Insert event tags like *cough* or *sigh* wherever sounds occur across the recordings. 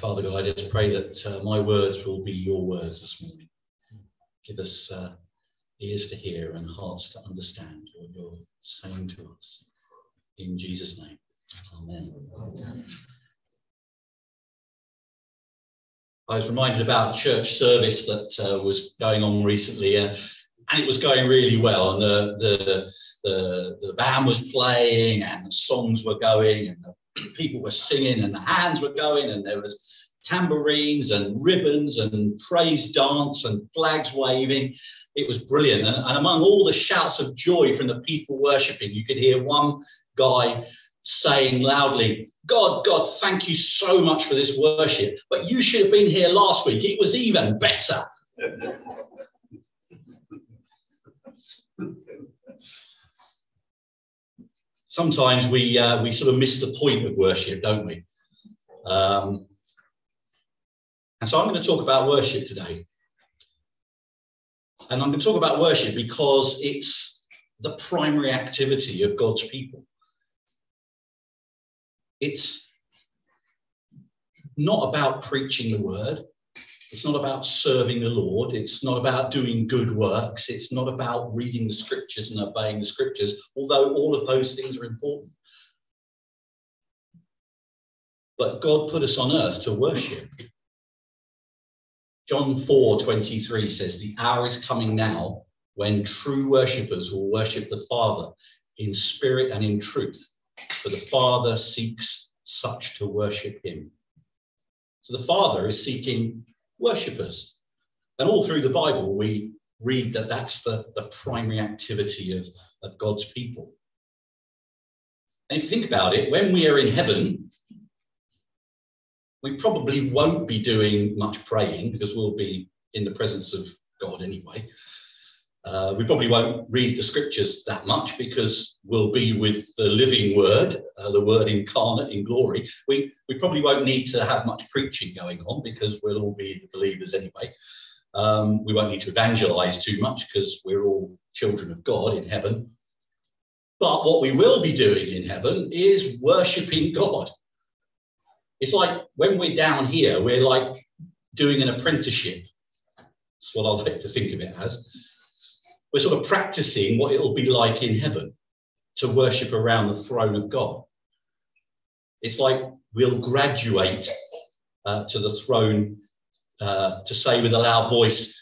Father God, I just pray that uh, my words will be your words this morning. Give us uh, ears to hear and hearts to understand what you're saying to us. In Jesus' name, Amen. Amen. I was reminded about church service that uh, was going on recently, uh, and it was going really well. And the, the, the, the band was playing, and the songs were going, and the *clears throat* people were singing, and the hands were going, and there was tambourines and ribbons and praise dance and flags waving. It was brilliant. And, and among all the shouts of joy from the people worshipping, you could hear one guy saying loudly, God, God, thank you so much for this worship, but you should have been here last week. It was even better. *laughs* Sometimes we, uh, we sort of miss the point of worship, don't we? Um, and so I'm going to talk about worship today. And I'm going to talk about worship because it's the primary activity of God's people. It's not about preaching the word. It's not about serving the Lord. It's not about doing good works. It's not about reading the scriptures and obeying the scriptures, although all of those things are important. But God put us on earth to worship. John 4 23 says, The hour is coming now when true worshippers will worship the Father in spirit and in truth for the Father seeks such to worship him. So the Father is seeking worshippers. And all through the Bible, we read that that's the, the primary activity of, of God's people. And think about it, when we are in heaven, we probably won't be doing much praying because we'll be in the presence of God anyway. Uh, we probably won't read the scriptures that much because we'll be with the living word, uh, the word incarnate in glory. We, we probably won't need to have much preaching going on because we'll all be the believers anyway. Um, we won't need to evangelize too much because we're all children of God in heaven. But what we will be doing in heaven is worshiping God. It's like when we're down here, we're like doing an apprenticeship. That's what I like to think of it as we're sort of practicing what it'll be like in heaven to worship around the throne of God. It's like we'll graduate uh, to the throne uh, to say with a loud voice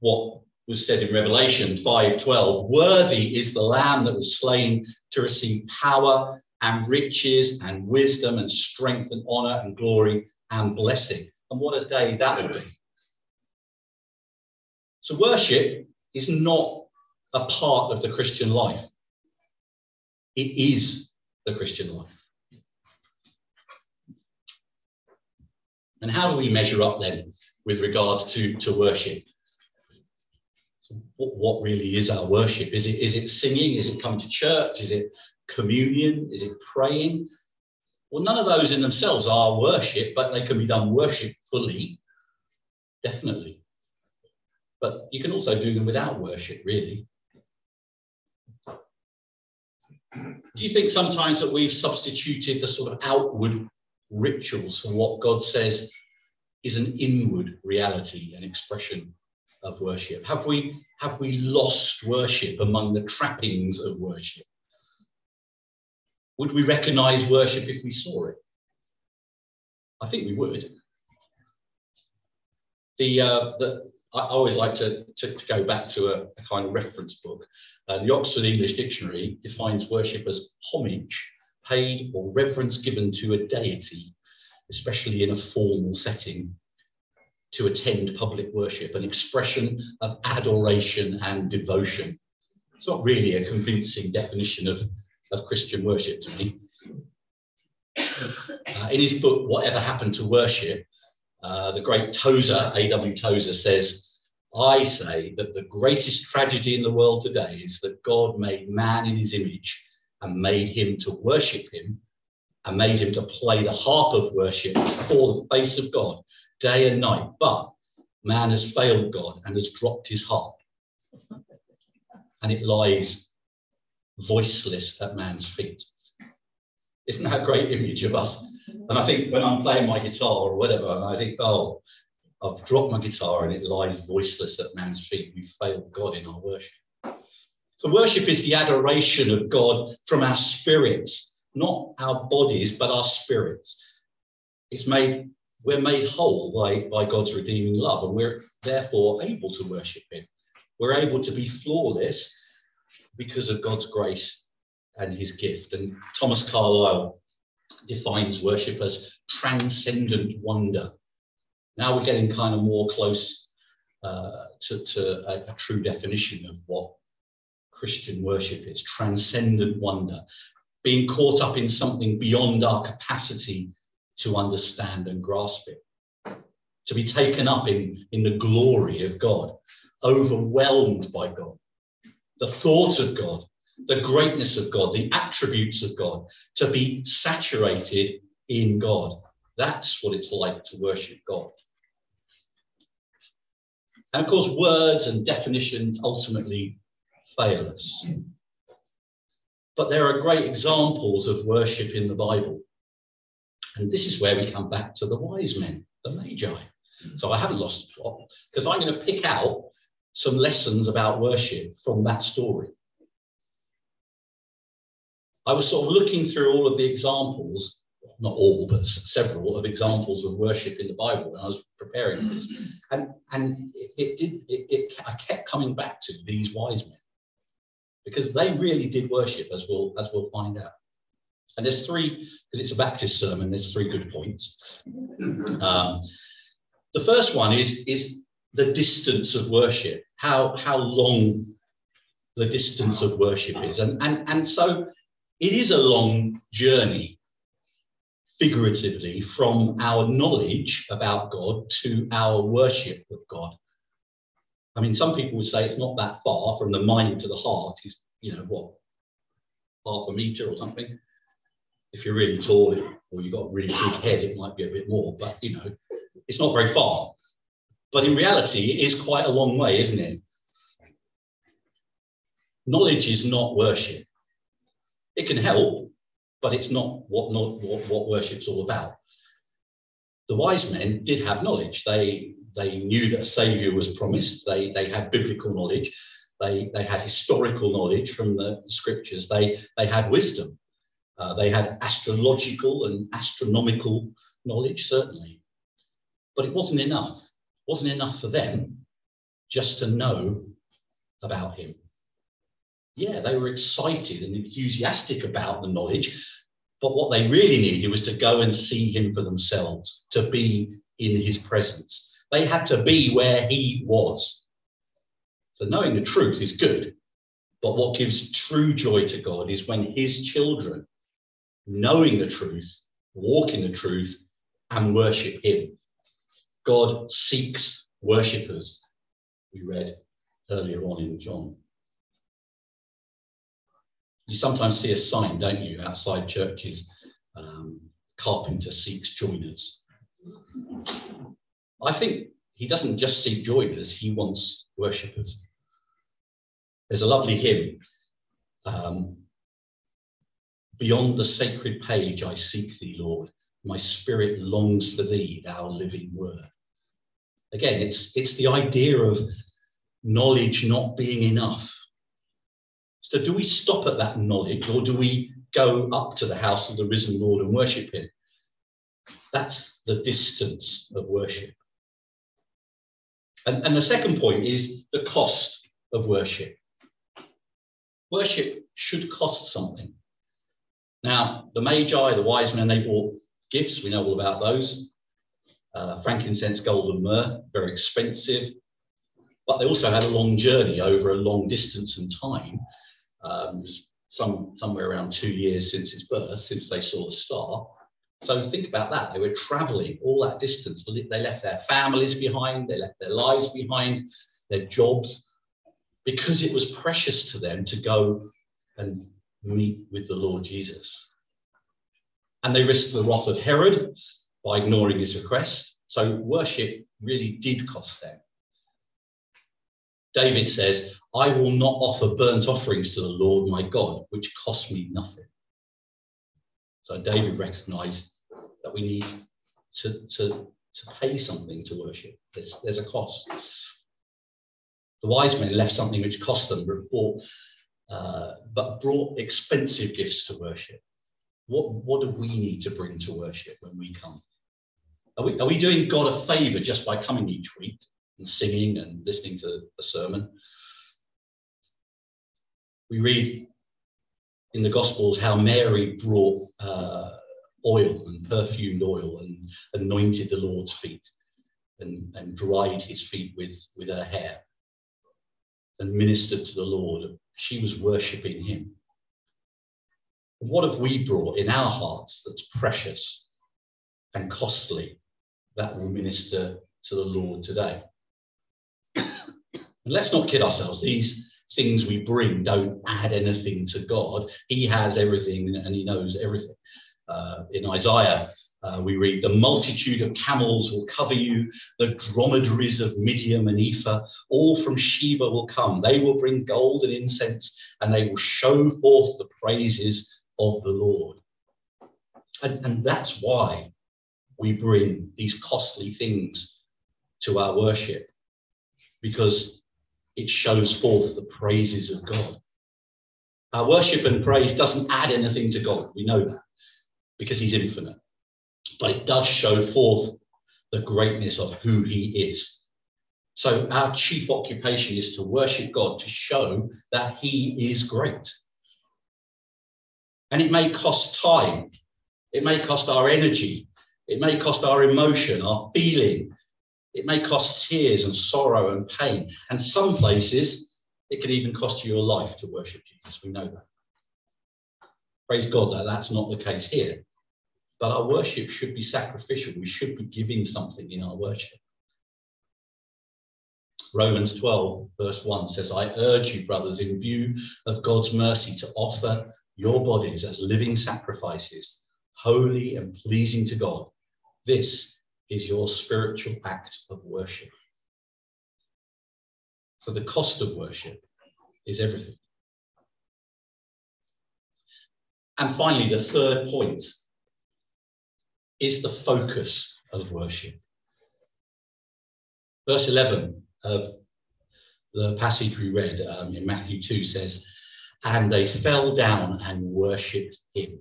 what was said in Revelation 5:12, worthy is the lamb that was slain to receive power and riches and wisdom and strength and honor and glory and blessing. And what a day that would be. So worship is not a part of the Christian life. It is the Christian life. And how do we measure up then with regards to, to worship? So what, what really is our worship? Is it, is it singing? Is it coming to church? Is it communion? Is it praying? Well, none of those in themselves are worship, but they can be done worshipfully, definitely. But you can also do them without worship, really. Do you think sometimes that we've substituted the sort of outward rituals for what God says is an inward reality and expression of worship? Have we, have we lost worship among the trappings of worship? Would we recognize worship if we saw it? I think we would. The, uh, the, I always like to, to, to go back to a, a, kind of reference book. Uh, the Oxford English Dictionary defines worship as homage paid or reverence given to a deity, especially in a formal setting, to attend public worship, an expression of adoration and devotion. It's not really a convincing definition of, of Christian worship to me. Uh, in his book, Whatever Happened to Worship, uh, the great Tozer, A.W. Tozer, says, I say that the greatest tragedy in the world today is that God made man in his image and made him to worship him and made him to play the harp of worship before the face of God day and night. But man has failed God and has dropped his harp. And it lies voiceless at man's feet. Isn't that a great image of us? And I think when I'm playing my guitar or whatever, and I think, oh, I've dropped my guitar and it lies voiceless at man's feet. We've failed God in our worship. So, worship is the adoration of God from our spirits, not our bodies, but our spirits. It's made, we're made whole by, by God's redeeming love, and we're therefore able to worship Him. We're able to be flawless because of God's grace and His gift. And Thomas Carlyle defines worship as transcendent wonder. Now we're getting kind of more close uh, to, to a, a true definition of what Christian worship is transcendent wonder, being caught up in something beyond our capacity to understand and grasp it, to be taken up in, in the glory of God, overwhelmed by God, the thought of God, the greatness of God, the attributes of God, to be saturated in God. That's what it's like to worship God. And of course, words and definitions ultimately fail us. But there are great examples of worship in the Bible. And this is where we come back to the wise men, the Magi. So I haven't lost the plot because I'm going to pick out some lessons about worship from that story. I was sort of looking through all of the examples, not all, but several of examples of worship in the Bible when I was preparing this. And, and it, it did, it, it, I kept coming back to these wise men because they really did worship, as we'll, as we'll find out. And there's three, because it's a Baptist sermon, there's three good points. Um, the first one is, is the distance of worship, how, how long the distance of worship is. And, and, and so it is a long journey, figuratively, from our knowledge about God to our worship of God. I mean, some people would say it's not that far from the mind to the heart, is, you know, what, half a meter or something. If you're really tall or you've got a really big head, it might be a bit more, but, you know, it's not very far. But in reality, it is quite a long way, isn't it? Knowledge is not worship. It can help, but it's not what, not what, what worship's all about. The wise men did have knowledge. They, they knew that a savior was promised. They, they had biblical knowledge. They, they had historical knowledge from the scriptures. They, they had wisdom. Uh, they had astrological and astronomical knowledge, certainly. But it wasn't enough It wasn't enough for them just to know about him. Yeah, they were excited and enthusiastic about the knowledge, but what they really needed was to go and see him for themselves, to be in his presence. They had to be where he was. So knowing the truth is good, but what gives true joy to God is when his children, knowing the truth, walk in the truth, and worship him. God seeks worshippers, we read earlier on in John. You sometimes see a sign, don't you, outside churches um, carpenter seeks joiners. I think he doesn't just seek joiners, he wants worshippers. There's a lovely hymn um, Beyond the sacred page, I seek thee, Lord. My spirit longs for thee, thou living word again, it's, it's the idea of knowledge not being enough. So, do we stop at that knowledge or do we go up to the house of the risen Lord and worship him? That's the distance of worship. And, and the second point is the cost of worship. Worship should cost something. Now, the Magi, the wise men, they bought gifts. We know all about those uh, frankincense, gold, and myrrh, very expensive. But they also had a long journey over a long distance and time. Um, some somewhere around two years since its birth, since they saw the star. So think about that. They were traveling all that distance. They left their families behind, they left their lives behind, their jobs, because it was precious to them to go and meet with the Lord Jesus. And they risked the wrath of Herod by ignoring his request. So worship really did cost them. David says, I will not offer burnt offerings to the Lord my God, which cost me nothing. So David recognized that we need to, to, to pay something to worship. There's, there's a cost. The wise men left something which cost them, but brought, uh, but brought expensive gifts to worship. What, what do we need to bring to worship when we come? Are we, are we doing God a favor just by coming each week and singing and listening to a sermon? We read in the Gospels how Mary brought uh, oil and perfumed oil and anointed the Lord's feet and, and dried his feet with, with her hair and ministered to the Lord. She was worshipping him. What have we brought in our hearts that's precious and costly that will minister to the Lord today? And let's not kid ourselves. These things we bring don't add anything to God. He has everything and he knows everything. Uh, in Isaiah, uh, we read, The multitude of camels will cover you, the dromedaries of Midian and Ephah, all from Sheba will come. They will bring gold and incense, and they will show forth the praises of the Lord. And, and that's why we bring these costly things to our worship, because it shows forth the praises of God. Our worship and praise doesn't add anything to God. We know that because he's infinite. But it does show forth the greatness of who he is. So our chief occupation is to worship God, to show that he is great. And it may cost time, it may cost our energy, it may cost our emotion, our feeling, it may cost tears and sorrow and pain. And some places, it can even cost you your life to worship Jesus. We know that. Praise God that that's not the case here. But our worship should be sacrificial. We should be giving something in our worship. Romans 12, verse 1 says, I urge you, brothers, in view of God's mercy, to offer your bodies as living sacrifices, holy and pleasing to God. This is your spiritual act of worship. So the cost of worship is everything. And finally, the third point is the focus of worship. Verse 11 of the passage we read um, in Matthew 2 says, And they fell down and worshipped him.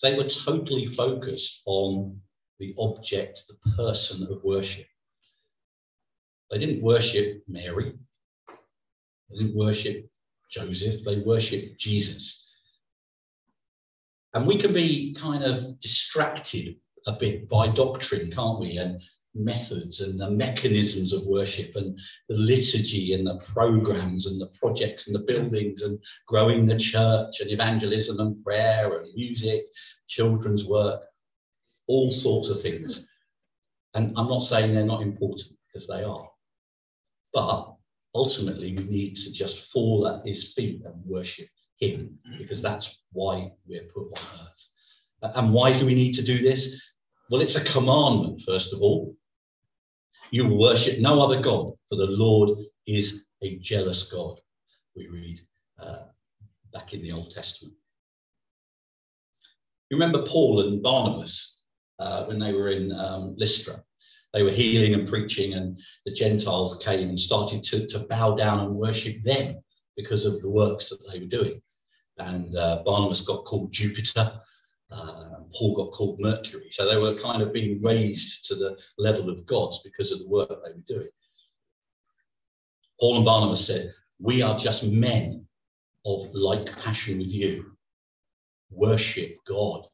They were totally focused on the object, the person of worship. They didn't worship Mary, they didn't worship Joseph, they worshiped Jesus. And we can be kind of distracted a bit by doctrine, can't we? And methods and the mechanisms of worship and the liturgy and the programs and the projects and the buildings and growing the church and evangelism and prayer and music, children's work, all sorts of things. And I'm not saying they're not important because they are. But ultimately, we need to just fall at his feet and worship him because that's why we're put on earth. And why do we need to do this? Well, it's a commandment, first of all. You will worship no other God, for the Lord is a jealous God, we read uh, back in the Old Testament. You remember Paul and Barnabas uh, when they were in um, Lystra? They were healing and preaching, and the Gentiles came and started to, to bow down and worship them because of the works that they were doing. And uh, Barnabas got called Jupiter, uh, Paul got called Mercury. So they were kind of being raised to the level of gods because of the work they were doing. Paul and Barnabas said, We are just men of like passion with you. Worship God.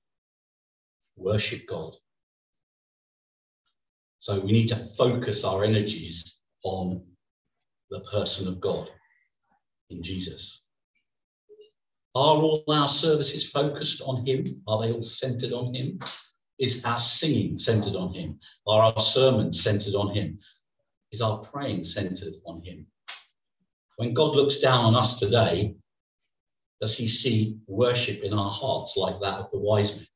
Worship God. So we need to focus our energies on the person of God in Jesus. Are all our services focused on Him? Are they all centered on Him? Is our singing centered on Him? Are our sermons centered on Him? Is our praying centered on Him? When God looks down on us today, does He see worship in our hearts like that of the wise men?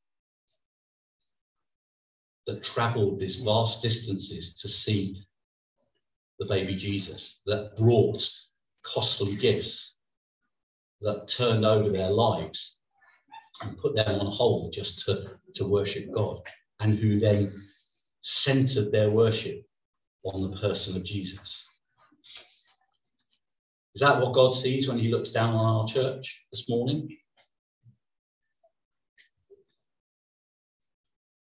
That traveled these vast distances to see the baby Jesus, that brought costly gifts, that turned over their lives and put them on hold just to, to worship God, and who then centered their worship on the person of Jesus. Is that what God sees when He looks down on our church this morning?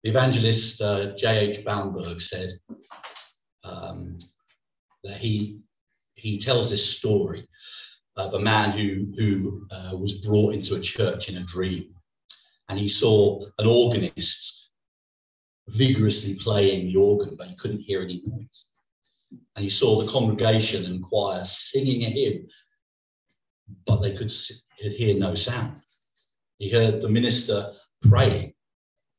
The evangelist uh, J.H. Baumberg said um, that he, he tells this story of a man who, who uh, was brought into a church in a dream. And he saw an organist vigorously playing the organ, but he couldn't hear any noise. And he saw the congregation and choir singing a hymn, but they could hear no sound. He heard the minister praying,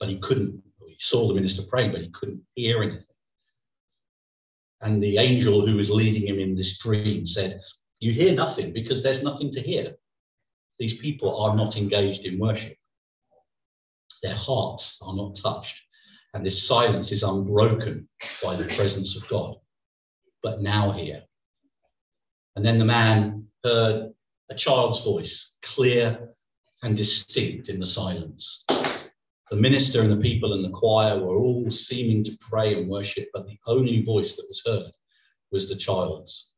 but he couldn't. Saw the minister praying, but he couldn't hear anything. And the angel who was leading him in this dream said, You hear nothing because there's nothing to hear. These people are not engaged in worship. Their hearts are not touched. And this silence is unbroken by the presence of God. But now hear. And then the man heard a child's voice, clear and distinct in the silence. The minister and the people and the choir were all seeming to pray and worship, but the only voice that was heard was the child's.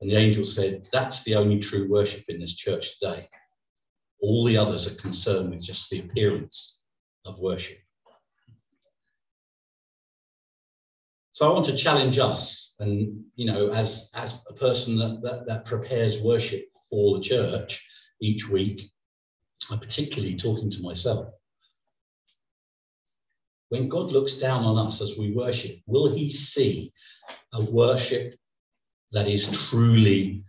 And the angel said, That's the only true worship in this church today. All the others are concerned with just the appearance of worship. So I want to challenge us, and you know, as as a person that, that, that prepares worship for the church each week, I'm particularly talking to myself when God looks down on us as we worship, will he see a worship that is truly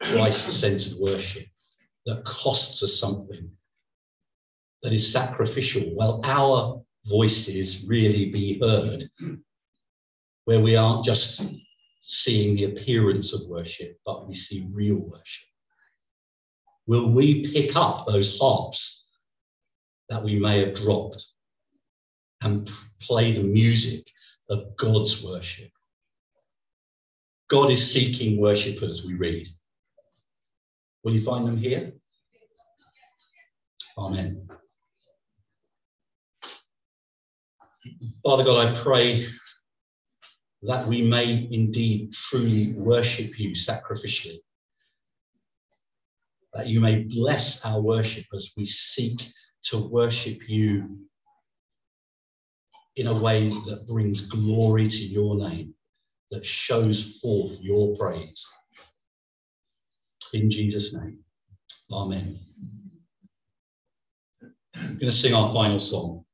Christ centered worship, that costs us something, that is sacrificial? Will our voices really be heard? Where we aren't just seeing the appearance of worship, but we see real worship? Will we pick up those harps that we may have dropped and play the music of God's worship. God is seeking worshippers, we read. Will you find them here? Amen. Father God, I pray that we may indeed truly worship you sacrificially. That you may bless our worship as we seek to worship you in a way that brings glory to your name, that shows forth your praise. In Jesus' name, Amen. I'm going to sing our final song.